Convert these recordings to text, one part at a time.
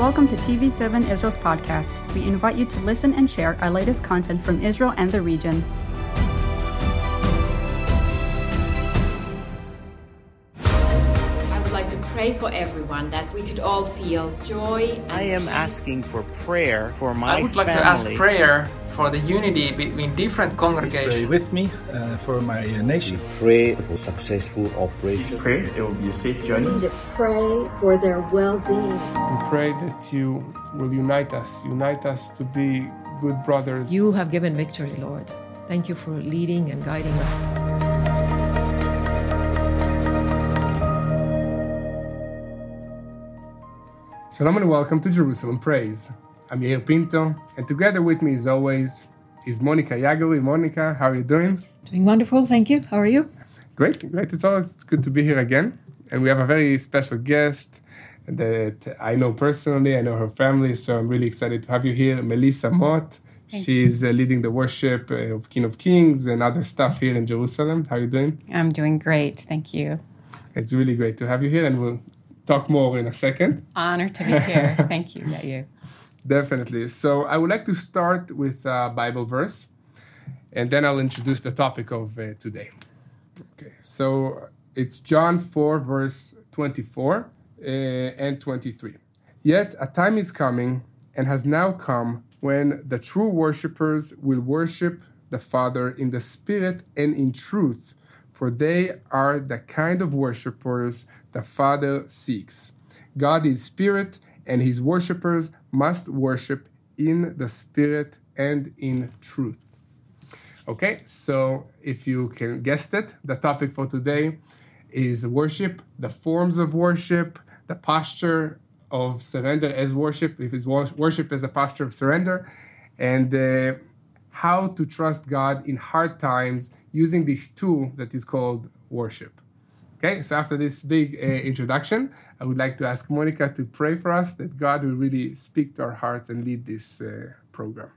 Welcome to TV7 Israel's podcast. We invite you to listen and share our latest content from Israel and the region. I would like to pray for everyone that we could all feel joy. And I am peace. asking for prayer for my I would like family. to ask prayer for the unity between different congregations. Pray with me uh, for my uh, nation. pray for successful operation. pray it will be a safe journey. to pray for their well-being. We pray that you will unite us, unite us to be good brothers. You have given victory, Lord. Thank you for leading and guiding us. Shalom and welcome to Jerusalem Praise. I'm Yair Pinto, and together with me, as always, is Monica Yagori. Monica, how are you doing? Doing wonderful, thank you. How are you? Great, great. It's always it's good to be here again. And we have a very special guest that I know personally. I know her family, so I'm really excited to have you here, Melissa Mott. She's uh, leading the worship uh, of King of Kings and other stuff here in Jerusalem. How are you doing? I'm doing great. Thank you. It's really great to have you here, and we'll talk more in a second. Honor to be here. Thank you. Yeah, you. Definitely. So I would like to start with a Bible verse, and then I'll introduce the topic of uh, today. Okay. So it's John 4, verse 24 uh, and 23. Yet a time is coming and has now come when the true worshippers will worship the Father in the Spirit and in truth, for they are the kind of worshippers the Father seeks. God is Spirit, and his worshippers must worship in the Spirit and in truth. Okay, so if you can guess it, the topic for today is worship, the forms of worship, the posture of surrender as worship, if it's worship as a posture of surrender, and uh, how to trust God in hard times using this tool that is called worship. Okay, so after this big uh, introduction, I would like to ask Monica to pray for us that God will really speak to our hearts and lead this uh, program.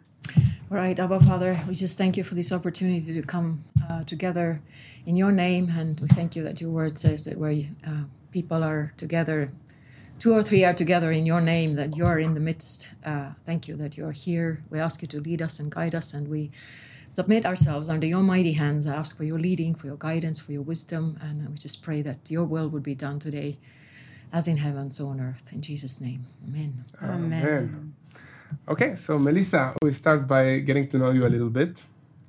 All right, Abba Father, we just thank you for this opportunity to come uh, together in your name. And we thank you that your word says that where uh, people are together, two or three are together in your name, that you're in the midst. Uh, thank you that you're here. We ask you to lead us and guide us. And we submit ourselves under your mighty hands. I ask for your leading, for your guidance, for your wisdom. And we just pray that your will would be done today, as in heaven, so on earth. In Jesus' name, amen. Amen. Okay, so Melissa, we start by getting to know you a little bit.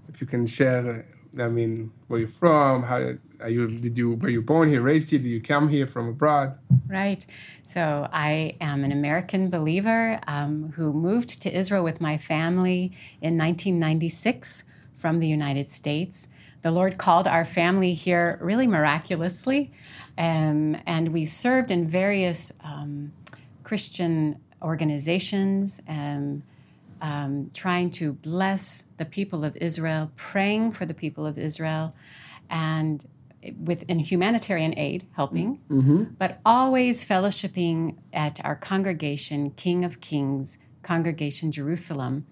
If you can share, I mean, where you're from, how are you? Did you were you born here, raised here? Did you come here from abroad? Right. So I am an American believer um, who moved to Israel with my family in 1996 from the United States. The Lord called our family here really miraculously, um, and we served in various um, Christian organizations. and. um, trying to bless the people of Israel, praying for the people of Israel, and with in humanitarian aid, helping, mm-hmm. but always fellowshipping at our congregation, King of Kings, Congregation Jerusalem,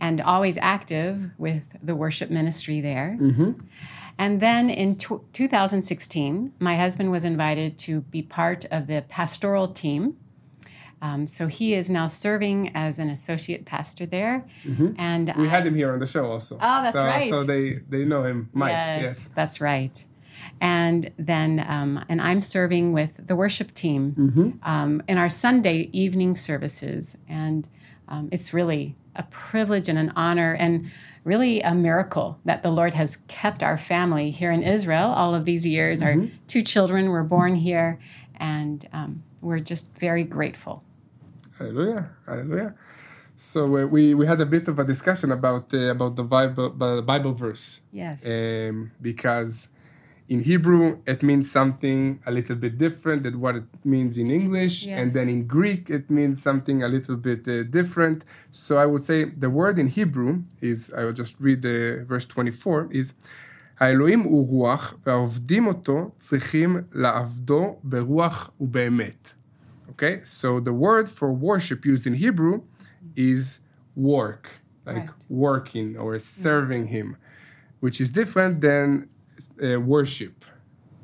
and always active with the worship ministry there. Mm-hmm. And then in tw 2016, my husband was invited to be part of the pastoral team. Um, so he is now serving as an associate pastor there. Mm-hmm. And We I- had him here on the show also. Oh, that's so, right. So they they know him, Mike. Yes, Yes. that's right. And then, um, and I'm serving with the worship team Mm-hmm. um, in our Sunday evening services, and um, it's really a privilege and an honor, and really a miracle that the Lord has kept our family here in Israel all of these years. Our Mm-hmm. two children were born here, and um, we're just very grateful. Hallelujah, hallelujah. So uh, we we had a bit of a discussion about uh, about the Bible Bible verse. Yes. Um, because in Hebrew it means something a little bit different than what it means in English, and Yes. then in Greek it means something a little bit uh, different. So I would say the word in Hebrew is I will just read the verse 24 is האלוהים הוא רוח והעובדים אותו צריכים לעבדו ברוח ובאמת. Okay, so the word for worship used in Hebrew is work, like Right. working or serving Him, which is different than uh, worship.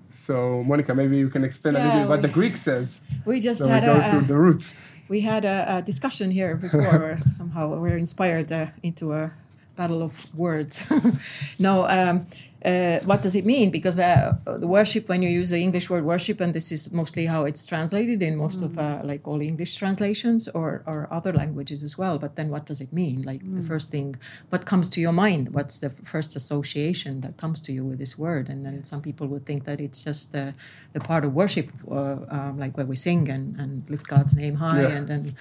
So, Monica, maybe you can explain a little bit what we- the Greek says. We just So we had go a, to the roots. We had a, a discussion here before, somehow we're inspired uh, into a battle of words. no, um, uh, what does it mean? Because uh, the worship, when you use the English word worship, and this is mostly how it's translated in most of uh, like all English translations or, or other languages as well. But then, what does it mean? Like the first thing, what comes to your mind? What's the first association that comes to you with this word? And then some people would think that it's just the, the part of worship, uh, um, like where we sing and, and lift God's name high Yeah. and and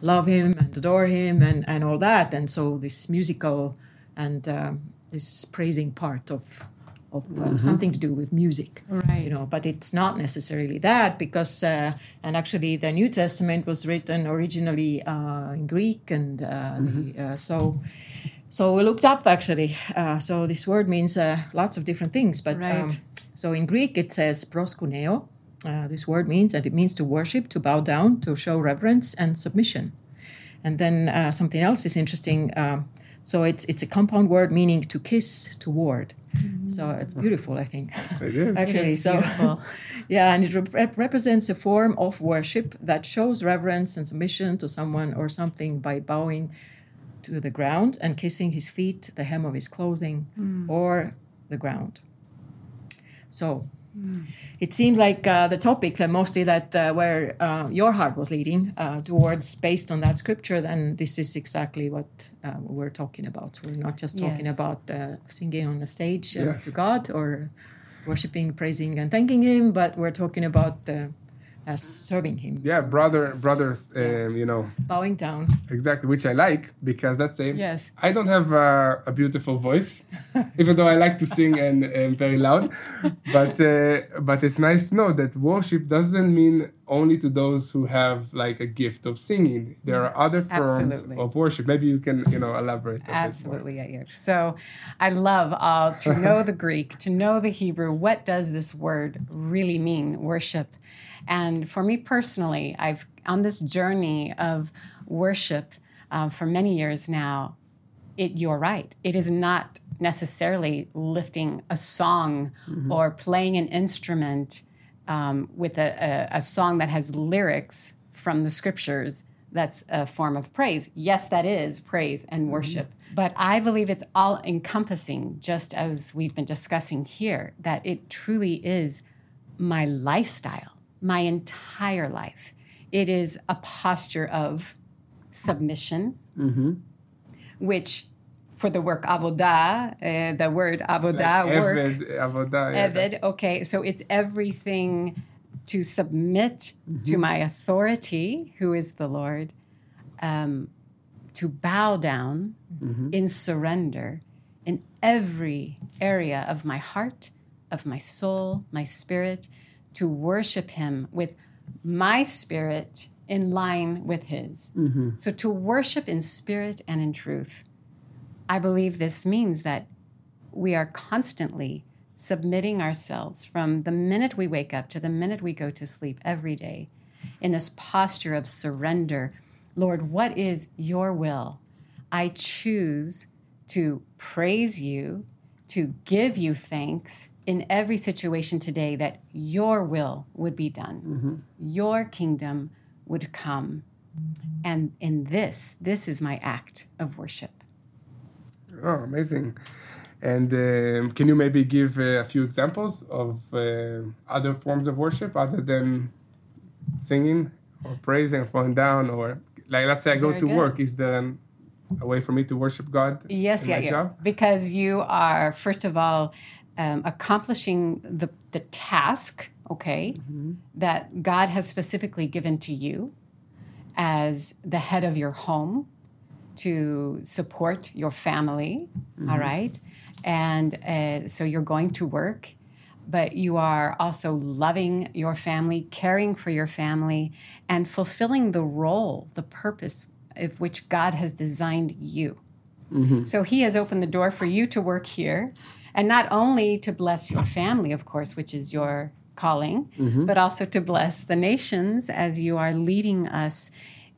love Him and adore Him and and all that. And so this musical and um, this praising part of of uh, something to do with music, Right. You know, but it's not necessarily that because uh, and actually the New Testament was written originally uh, in Greek and uh, the, uh, so. So we looked up actually. Uh, so this word means uh, lots of different things, but um, so in Greek it says proskuneo. Uh, this word means that it means to worship, to bow down, to show reverence and submission. And then uh, something else is interesting. Um, so it's it's a compound word meaning to kiss, to ward. So it's beautiful, I think. It is. Actually, is so beautiful. yeah, and it rep- represents a form of worship that shows reverence and submission to someone or something by bowing to the ground and kissing his feet, the hem of his clothing, or the ground. So it seems like uh, the topic that mostly that uh, where uh, your heart was leading uh, towards, based on that scripture, then this is exactly what uh, we're talking about. We're not just talking Yes. about uh, singing on the stage uh, Yes. to God or worshiping, praising, and thanking Him, but we're talking about uh, as serving Him, Yeah, brother, brothers, um, you know, bowing down. exactly, which I like because that's saying Yes. I don't have uh, a beautiful voice, even though I like to sing and, and very loud. But uh, but it's nice to know that worship doesn't mean only to those who have like a gift of singing. There are mm-hmm. other forms Absolutely. of worship. Maybe you can you know elaborate. a bit more. Absolutely, Yair. So I love all to know the Greek, to know the Hebrew. What does this word really mean, worship? And for me personally, I've on this journey of worship uh, for many years now. It, you're right. It is not necessarily lifting a song mm-hmm. or playing an instrument um, with a, a, a song that has lyrics from the scriptures that's a form of praise. Yes, that is praise and worship. But I believe it's all encompassing, just as we've been discussing here, that it truly is my lifestyle, my entire life. It is a posture of submission, which for the work avodah, uh, the word avodah, Like work, Eved, avodah, yeah, Evid, okay, so it's everything to submit Mm-hmm. to my authority, who is the Lord, um, to bow down Mm-hmm. in surrender in every area of my heart, of my soul, my spirit, to worship Him with my spirit in line with His. Mm-hmm. So to worship in spirit and in truth. I believe this means that we are constantly submitting ourselves from the minute we wake up to the minute we go to sleep every day in this posture of surrender. Lord, what is your will? I choose to praise you, to give you thanks in every situation today that your will would be done, mm-hmm. your kingdom would come. And in this, this is my act of worship. Oh, amazing. And um, can you maybe give uh, a few examples of uh, other forms of worship other than singing or praising or falling down? Or, like, let's say I go Very to good. work, is there an, a way for me to worship God? Yes, yeah, yeah. job? Because you are, first of all, um, accomplishing the, the task, okay, that God has specifically given to you as the head of your home to support your family, mm-hmm. all right? And uh, so you're going to work, but you are also loving your family, caring for your family, and fulfilling the role, the purpose of which God has designed you. Mm-hmm. So he has opened the door for you to work here, and not only to bless your family, of course, which is your calling, mm-hmm. but also to bless the nations as you are leading us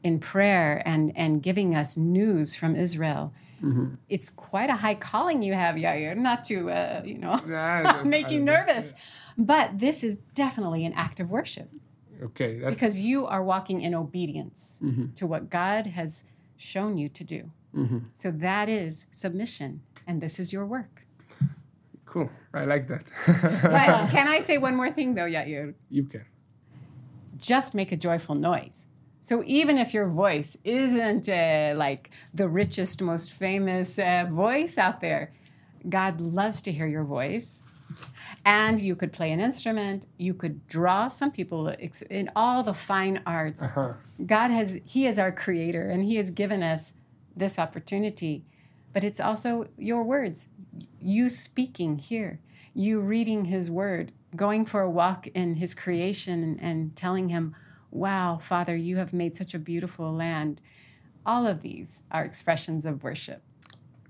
in prayer and, and giving us news from Israel. Mm-hmm. It's quite a high calling you have, Yair, not to, uh, you know, Yeah, make you nervous. But this is definitely an act of worship. Okay, that's because you are walking in obedience mm-hmm. to what God has shown you to do. Mm-hmm. So that is submission, and this is your work. cool. I like that. But can I say one more thing, though, Yair? you can. Just make a joyful noise. So even if your voice isn't uh, like the richest, most famous uh, voice out there, God loves to hear your voice. And you could play an instrument. You could draw. Some people in all the fine arts. God has He is our creator, and He has given us this opportunity. But it's also your words, you speaking here, you reading His Word, going for a walk in His creation, and, and telling Him, "Wow, Father, you have made such a beautiful land." All of these are expressions of worship.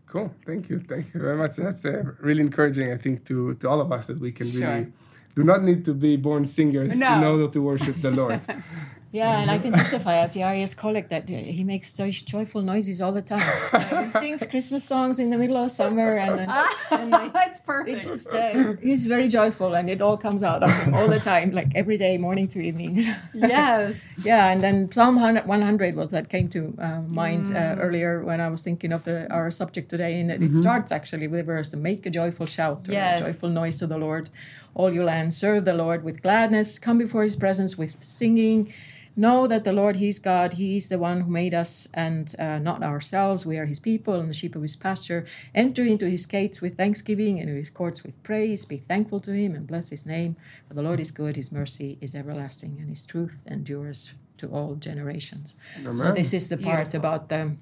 Cool. Thank you. Thank you very much. That's uh, really encouraging, I think, to, to all of us that we can Sure. really do not need to be born singers in order to worship the Lord. Yeah, and I can testify as the Yair's colleague that uh, he makes such joyful noises all the time. Uh, he sings Christmas songs in the middle of summer, and, uh, and like, That's it perfect. just uh, he's very joyful, and it all comes out of him all the time, like every day, morning to evening. yes. yeah, and then Psalm 100 100 was that came to uh, mind uh, earlier when I was thinking of the our subject today, and it starts actually with a verse to make a joyful shout, or Yes. a joyful noise to the Lord, all you land, serve the Lord with gladness, come before His presence with singing. Know that the Lord, He's God. He's the one who made us and uh, not ourselves. We are His people and the sheep of His pasture. Enter into His gates with thanksgiving and His courts with praise. Be thankful to Him and bless His name. For the Lord is good, His mercy is everlasting, and His truth endures to all generations. So, this is the part about the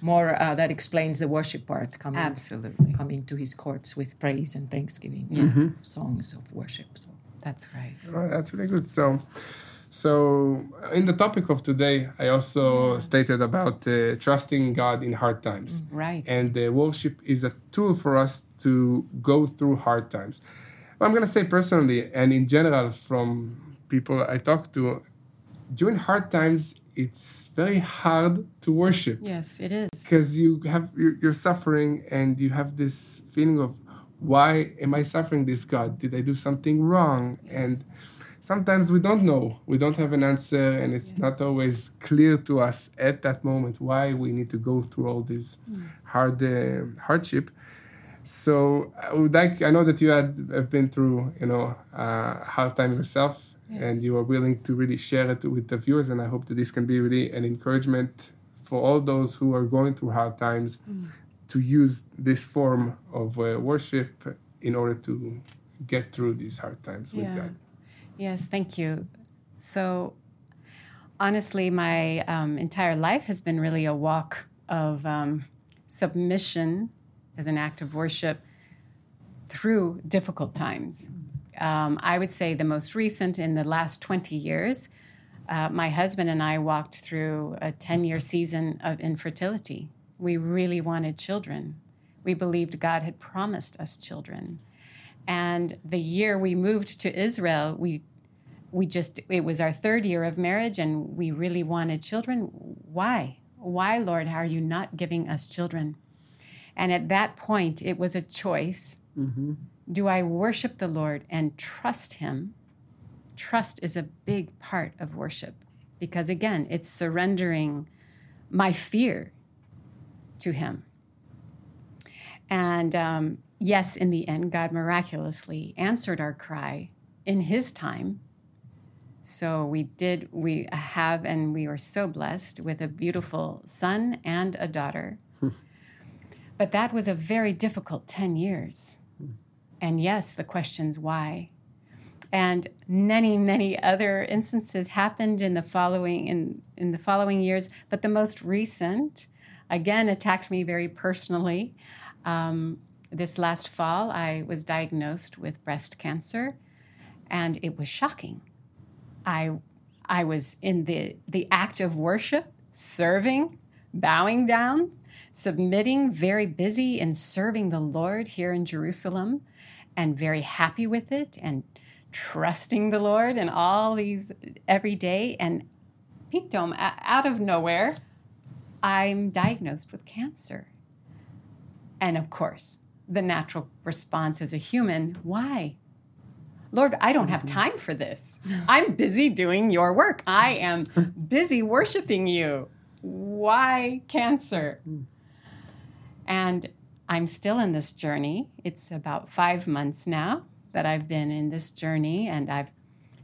more uh, that explains the worship part coming, Absolutely. coming to His courts with praise and thanksgiving, songs of worship. So. That's right. Oh, that's really good. So, so in the topic of today, I also stated about uh, trusting God in hard times. Right. And uh, worship is a tool for us to go through hard times. I'm going to say personally and in general from people I talk to, during hard times, it's very hard to worship Yes, it is. because you have you're, you're suffering and you have this feeling of why am i suffering this god did i do something wrong and sometimes we don't know. We don't have an answer and it's not always clear to us at that moment why we need to go through all this hard uh, hardship. So i would like i know that you had have been through you know uh, hard time yourself and you are willing to really share it with the viewers and i hope that this can be really an encouragement for all those who are going through hard times to use this form of uh, worship in order to get through these hard times with god Yes, thank you. So, honestly, my um, entire life has been really a walk of um, submission as an act of worship through difficult times. Um, I would say the most recent in the last 20 years, uh, my husband and I walked through a 10 year season of infertility. We really wanted children. We believed God had promised us children. And the year we moved to Israel, we we just it was our third year of marriage and we really wanted children. Why? Why, Lord, how are you not giving us children? And at that point, it was a choice. Mm-hmm. Do I worship the Lord and trust Him? Trust is a big part of worship because, again, it's surrendering my fear to Him. And um, yes, in the end, God miraculously answered our cry in His time. So we did, we have, and we were so blessed with a beautiful son and a daughter. but that was a very difficult 10 years. And yes, the questions why. And many, many other instances happened in the following in, in the following years, but the most recent, again, attacked me very personally. Um, this last fall, I was diagnosed with breast cancer, and it was shocking. I, I was in the, the act of worship, serving, bowing down, submitting, very busy in serving the Lord here in Jerusalem, and very happy with it, and trusting the Lord and all these every day. And pitom, a- out of nowhere, I'm diagnosed with cancer. And of course, the natural response as a human why? Lord, I don't have mm-hmm. time for this. I'm busy doing your work. I am busy worshiping you. Why cancer? Hmm. And I'm still in this journey. It's about five months now that I've been in this journey, and I've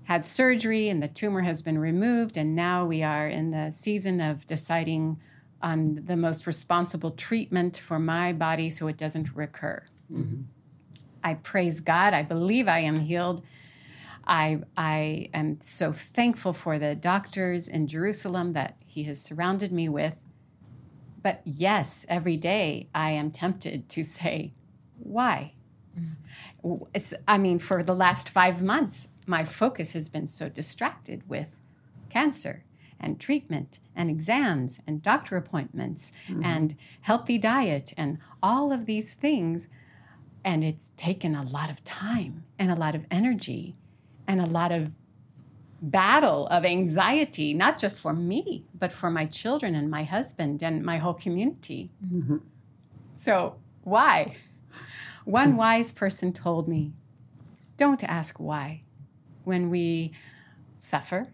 had surgery, and the tumor has been removed. And now we are in the season of deciding on the most responsible treatment for my body so it doesn't recur. Mm-hmm. I praise God. I believe I am healed. I, I am so thankful for the doctors in Jerusalem that He has surrounded me with. But yes, every day I am tempted to say, why? Mm-hmm. It's, I mean, for the last five months, my focus has been so distracted with cancer and treatment and exams and doctor appointments mm-hmm. and healthy diet and all of these things. And it's taken a lot of time and a lot of energy and a lot of battle of anxiety, not just for me, but for my children and my husband and my whole community. Mm-hmm. So, why? One wise person told me don't ask why. When we suffer,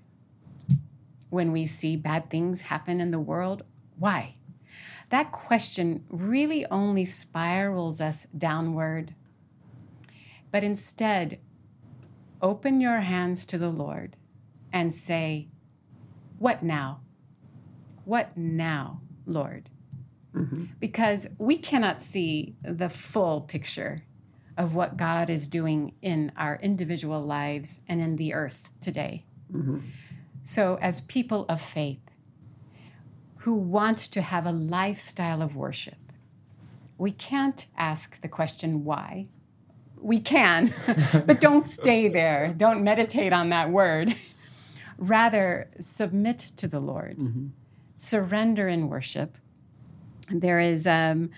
when we see bad things happen in the world, why? That question really only spirals us downward. But instead, open your hands to the Lord and say, What now? What now, Lord? Mm-hmm. Because we cannot see the full picture of what God is doing in our individual lives and in the earth today. Mm-hmm. So, as people of faith who want to have a lifestyle of worship, we can't ask the question why. We can, but don't stay there. Don't meditate on that word. Rather, submit to the Lord, surrender in worship. There is um,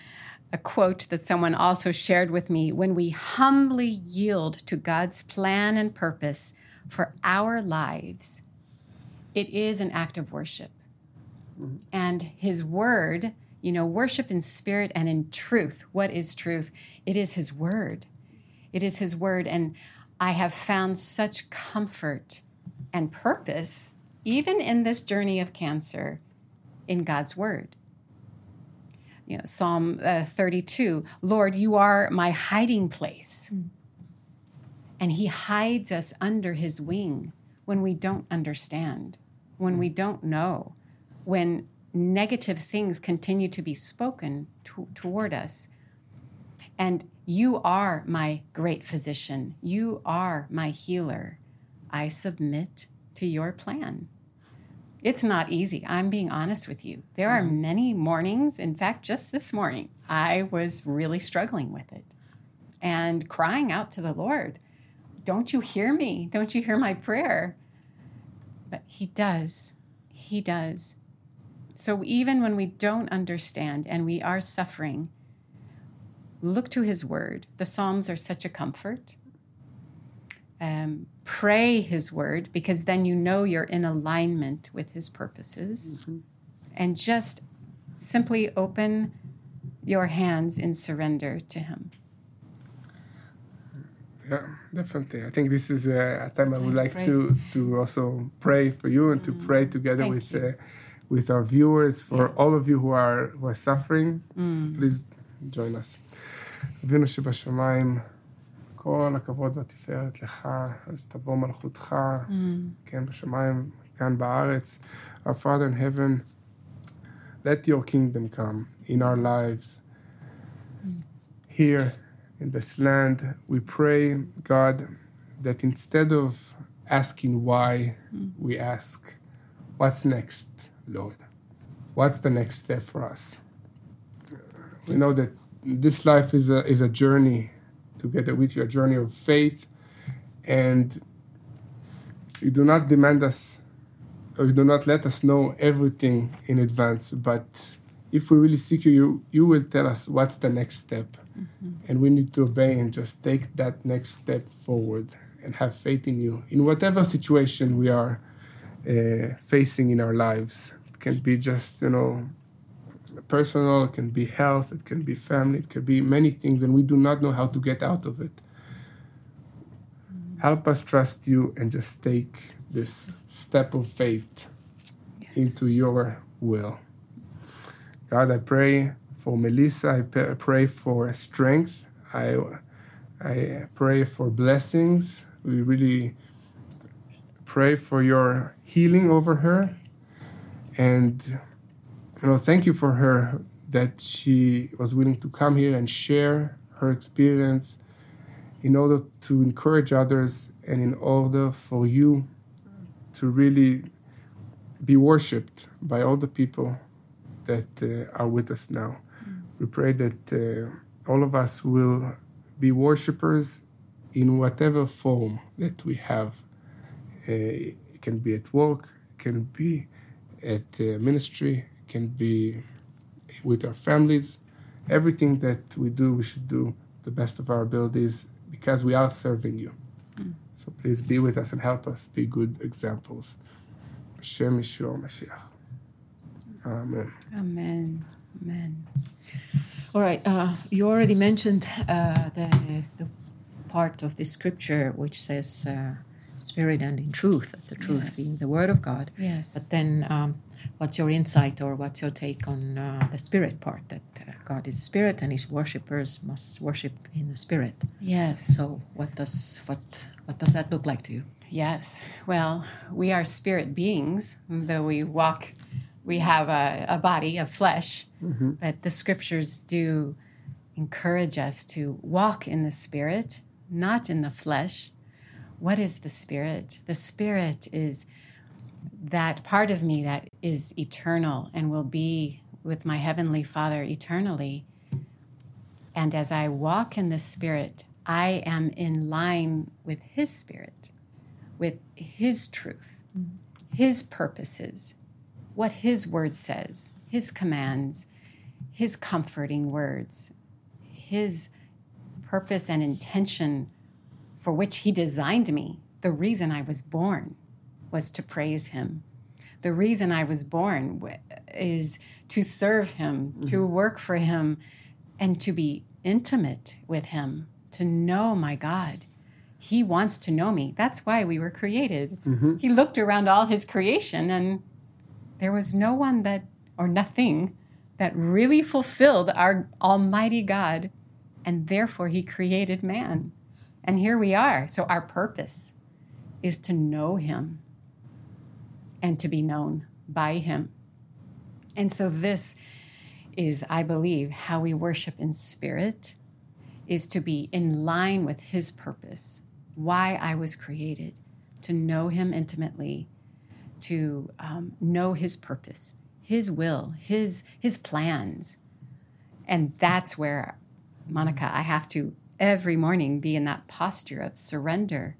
a quote that someone also shared with me when we humbly yield to God's plan and purpose for our lives, it is an act of worship. And His Word, you know, worship in spirit and in truth. What is truth? It is His Word. It is His Word. And I have found such comfort and purpose, even in this journey of cancer, in God's Word. You know, Psalm uh, 32 Lord, you are my hiding place. And He hides us under His wing when we don't understand, when we don't know, when negative things continue to be spoken to- toward us. And you are my great physician. You are my healer. I submit to your plan. It's not easy. I'm being honest with you. There are mm-hmm. many mornings, in fact, just this morning, I was really struggling with it and crying out to the Lord, Don't you hear me? Don't you hear my prayer? But He does. He does. So even when we don't understand and we are suffering, look to His Word. The Psalms are such a comfort. Um, pray His Word because then you know you're in alignment with His purposes. And just simply open your hands in surrender to Him. Yeah, definitely. I think this is a, a time I would Time to like pray. to to also pray for you and to pray together Thank with you. uh, with our viewers for all of you who are who are suffering. Please join us. אבינו שבשמיים, כל הכבוד והתפארת לך, אז תבוא מלכותך, כן, בשמיים, כאן בארץ. Our Father in heaven, let your kingdom come in our lives. Here in this land, we pray, God, that instead of asking why, hmm. we ask, what's next, Lord? What's the next step for us? We know that this life is a, is a journey together with you, a journey of faith, and you do not demand us or you do not let us know everything in advance, but if we really seek you, you, you will tell us what's the next step. And we need to obey and just take that next step forward and have faith in you in whatever situation we are uh, facing in our lives. It can be just, you know, personal, it can be health, it can be family, it can be many things, and we do not know how to get out of it. Help us trust you and just take this step of faith into your will. God, I pray for Melissa. I pray for strength. I, I pray for blessings. We really pray for your healing over her. And you know, thank you for her that she was willing to come here and share her experience in order to encourage others and in order for you to really be worshipped by all the people that uh, are with us now. We pray that uh, all of us will be worshipers in whatever form that we have. Uh, it can be at work, it can be at uh, ministry, it can be with our families. Everything that we do, we should do the best of our abilities because we are serving you. So please be with us and help us be good examples. Hashem Yeshua Mashiach. Amen. Amen. Amen. All right. Uh, you already mentioned uh, the, the part of the scripture which says uh, spirit and in truth, the truth Yes. being the word of God. Yes. But then, um, what's your insight or what's your take on uh, the spirit part? That uh, God is a spirit and his worshippers must worship in the spirit. Yes. So, what does what what does that look like to you? Yes. Well, we are spirit beings, though we walk, we have a, a body of flesh, mm-hmm. but the scriptures do encourage us to walk in the spirit, not in the flesh. What is the spirit? The spirit is that part of me that is eternal and will be with my heavenly Father eternally. And as I walk in the spirit, I am in line with his spirit with His truth, mm-hmm. His purposes, what His word says, His commands, His comforting words, His purpose and intention for which He designed me. The reason I was born was to praise Him. The reason I was born is to serve Him, mm-hmm. to work for Him, and to be intimate with Him, to know my God. He wants to know me. That's why we were created. Mm-hmm. He looked around all his creation and there was no one that, or nothing, that really fulfilled our Almighty God. And therefore, he created man. And here we are. So, our purpose is to know him and to be known by him. And so, this is, I believe, how we worship in spirit is to be in line with his purpose, why I was created, to know him intimately, to um, know his purpose, his will, his his plans. And that's where, Monica, I have to every morning be in that posture of surrender.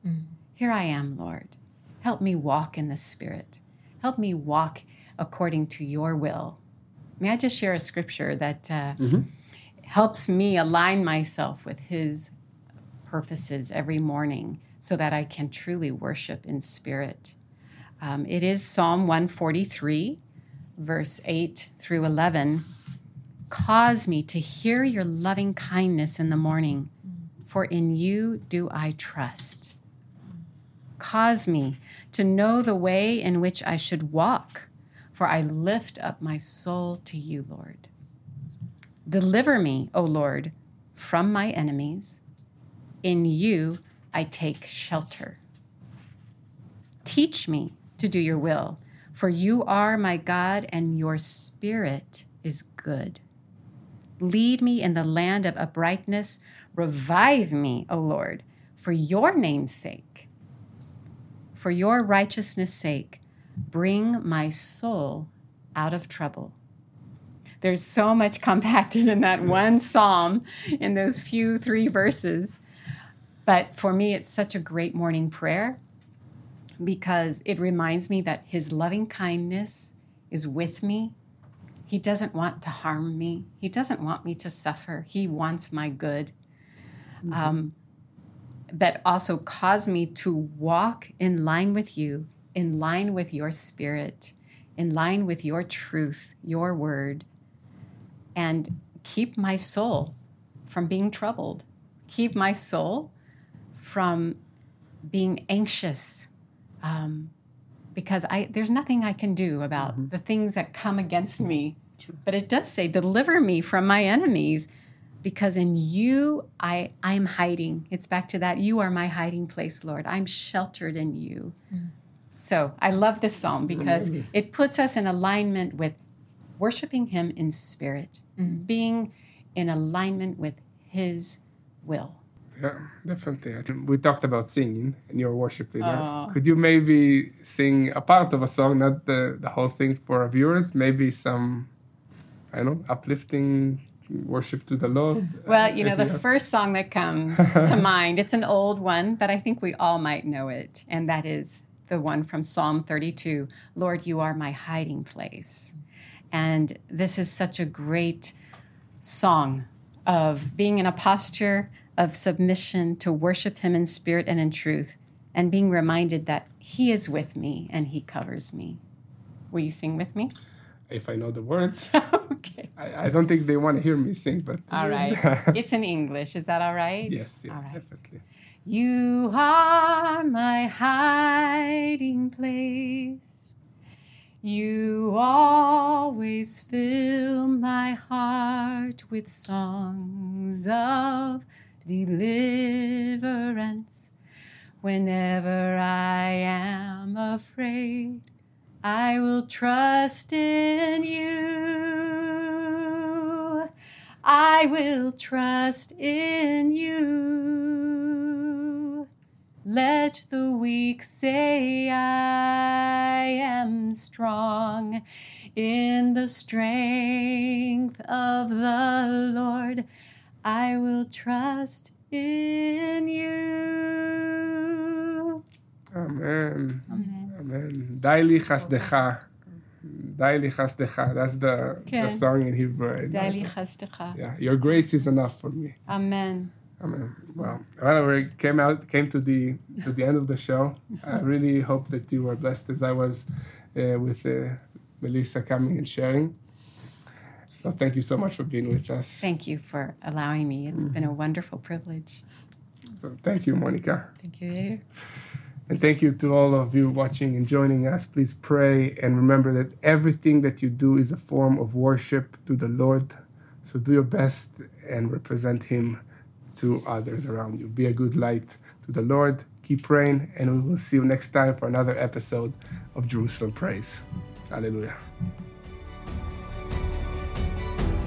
Here I am, Lord. Help me walk in the Spirit. Help me walk according to your will. May I just share a scripture that uh, helps me align myself with His purposes every morning so that I can truly worship in spirit? Um, it is Psalm 143, verse 8 through 11. Cause me to hear your loving kindness in the morning, for in you do I trust. Cause me to know the way in which I should walk, for I lift up my soul to you, Lord. Deliver me, O Lord, from my enemies. In you I take shelter. Teach me to do your will, for you are my God and your spirit is good. Lead me in the land of uprightness. Revive me, O Lord, for your name's sake. For your righteousness' sake, bring my soul out of trouble. There's so much compacted in that one psalm, in those few three verses. But for me, it's such a great morning prayer because it reminds me that His loving kindness is with me. He doesn't want to harm me, He doesn't want me to suffer. He wants my good. Um, but also cause me to walk in line with you, in line with your spirit, in line with your truth, your word, and keep my soul from being troubled. Keep my soul from being anxious um, because I there's nothing I can do about mm-hmm. the things that come against me. But it does say, "Deliver me from my enemies." Because in you, I I'm hiding. It's back to that. You are my hiding place, Lord. I'm sheltered in you. Mm. So I love this psalm because it puts us in alignment with worshiping Him in spirit, mm. being in alignment with His will. Yeah, definitely. We talked about singing, and you're a worship leader. Uh. Could you maybe sing a part of a song, not the, the whole thing for our viewers? Maybe some, I don't know, uplifting worship to the Lord? Well, you know, the have- first song that comes to mind, it's an old one, but I think we all might know it. And that is the one from Psalm 32 Lord, you are my hiding place. And this is such a great song of being in a posture of submission to worship Him in spirit and in truth, and being reminded that He is with me and He covers me. Will you sing with me? If I know the words. okay. I, I don't think they want to hear me sing, but. All right. it's in English. Is that all right? yes, yes, right. definitely. You are my hiding place. You always fill my heart with songs of deliverance. Whenever I am afraid, I will trust in you. I will trust in you. Let the weak say, I am strong in the strength of the Lord. I will trust in you. Amen. Amen. Daily chasdecha. Daily chasdecha. That's the, the song in Hebrew. Daily chasdecha. Yeah, your grace is enough for me. Amen. Amen. Well, well, we came out, came to the to the end of the show. I really hope that you were blessed as I was uh, with uh, Melissa coming and sharing. So thank you so much for being with us. Thank you for allowing me. It's been a mm-hmm. wonderful privilege. So thank you, Monica. Thank you, And thank you to all of you watching and joining us. Please pray and remember that everything that you do is a form of worship to the Lord. So do your best and represent Him to others around you. Be a good light to the Lord. Keep praying, and we will see you next time for another episode of Jerusalem Praise. Hallelujah.